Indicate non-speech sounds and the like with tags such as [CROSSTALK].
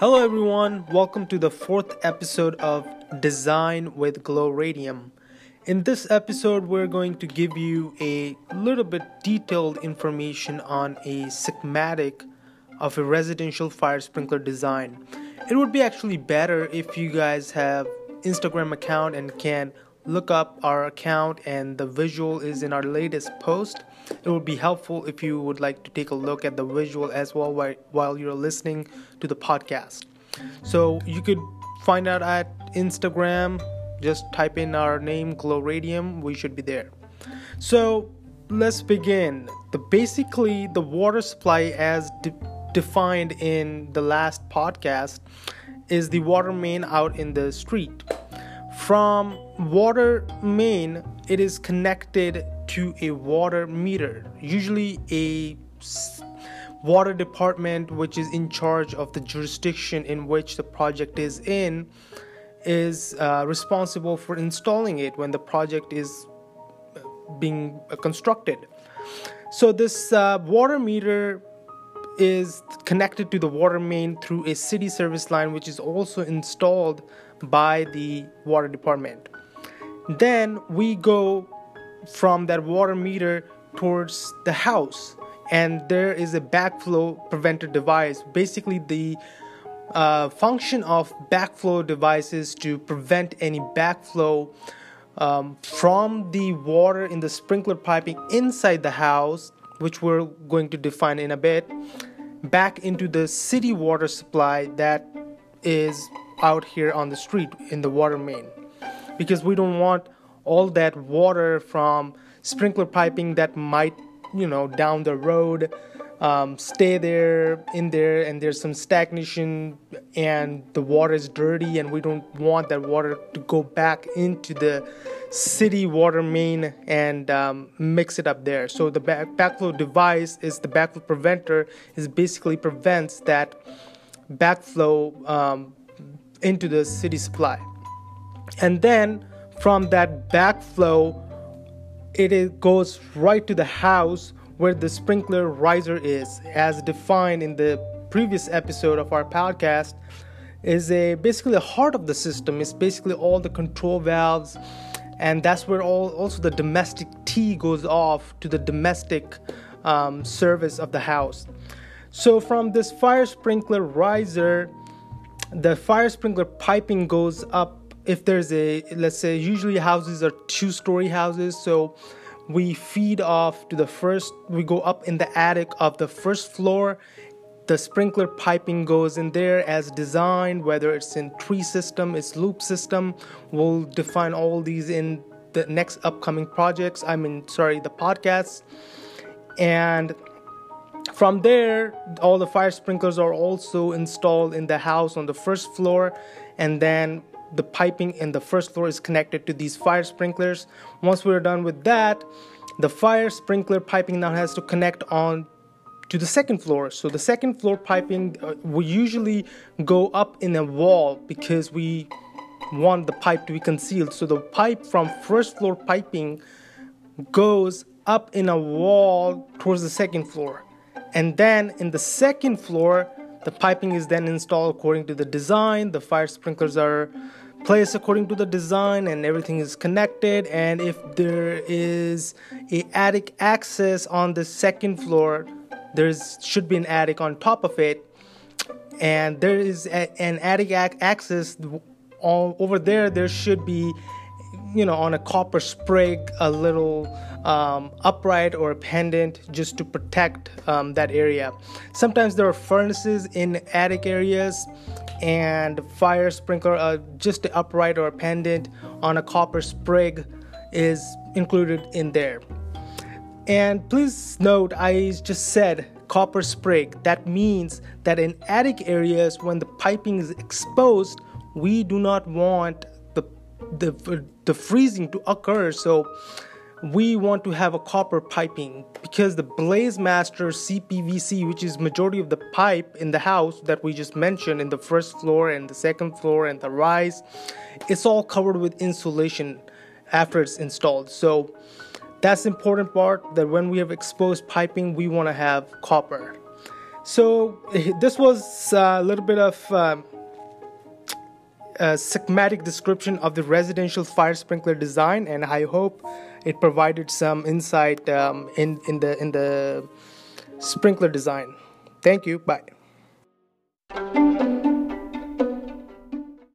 Hello, everyone. Welcome to the fourth episode of Design with Glow Radium. In this episode, we're going to give you a little bit detailed information on a schematic of a residential fire sprinkler design. It would be actually better if you guys have Instagram account and can look up our account and the visual is in our latest post. It would be helpful if you would like to take a look at the visual as well while you're listening to the podcast. So you could find out at Instagram, just type in our name Glow Radium, we should be there. So let's begin. The basically the water supply as de- defined in the last podcast is the water main out in the street. From water main, it is connected to a water meter, usually a water department which is in charge of the jurisdiction in which the project is in is uh, responsible for installing it when the project is being constructed. So this uh, water meter is connected to the water main through a city service line which is also installed by the water department. Then we go from that water meter towards the house and there is a backflow preventer device. Basically the uh, function of backflow devices to prevent any backflow um, from the water in the sprinkler piping inside the house which we're going to define in a bit back into the city water supply that is out here on the street in the water main. Because we don't want all that water from sprinkler piping that might you know down the road um, stay there in there and there's some stagnation and the water is dirty and we don't want that water to go back into the city water main and um, mix it up there. So the back- backflow device is the backflow preventer is basically prevents that backflow um, into the city supply. And then from that backflow it goes right to the house where the sprinkler riser is, as defined in the previous episode of our podcast, is a basically the heart of the system. It's basically all the control valves, and that's where all also the domestic T goes off to the domestic um, service of the house. So from this fire sprinkler riser, the fire sprinkler piping goes up if there's a let's say usually houses are two story houses so we feed off to the first we go up in the attic of the first floor. The sprinkler piping goes in there as designed whether it's in tree system it's loop system. We'll define all these in the next upcoming projects i mean sorry the podcasts. And from there all the fire sprinklers are also installed in the house on the first floor. And then the piping in the first floor is connected to these fire sprinklers. Once we're done with that, the fire sprinkler piping now has to connect on to the second floor. So the second floor piping uh, we usually go up in a wall because we want the pipe to be concealed. So the pipe from first floor piping goes up in a wall towards the second floor. And then in the second floor, the piping is then installed according to the design. The fire sprinklers are placed according to the design and everything is connected. And if there is a attic access on the second floor there should be an attic on top of it. And there is a, an attic access all over there there should be you know on a copper sprig a little um, upright or a pendant just to protect um, that area. Sometimes there are furnaces in attic areas and fire sprinkler uh, just the upright or a pendant on a copper sprig is included in there. And please note i just said copper sprig. That means that in attic areas when the piping is exposed we do not want the the, the freezing to occur so we want to have a copper piping because the BlazeMaster cpvc which is majority of the pipe in the house that we just mentioned in the first floor and the second floor and the rise it's all covered with insulation after it's installed. So that's important part that when we have exposed piping we want to have copper. So [LAUGHS] this was a little bit of um, a schematic description of the residential fire sprinkler design, and I hope it provided some insight um, in, in, the, in the sprinkler design. Thank you. Bye.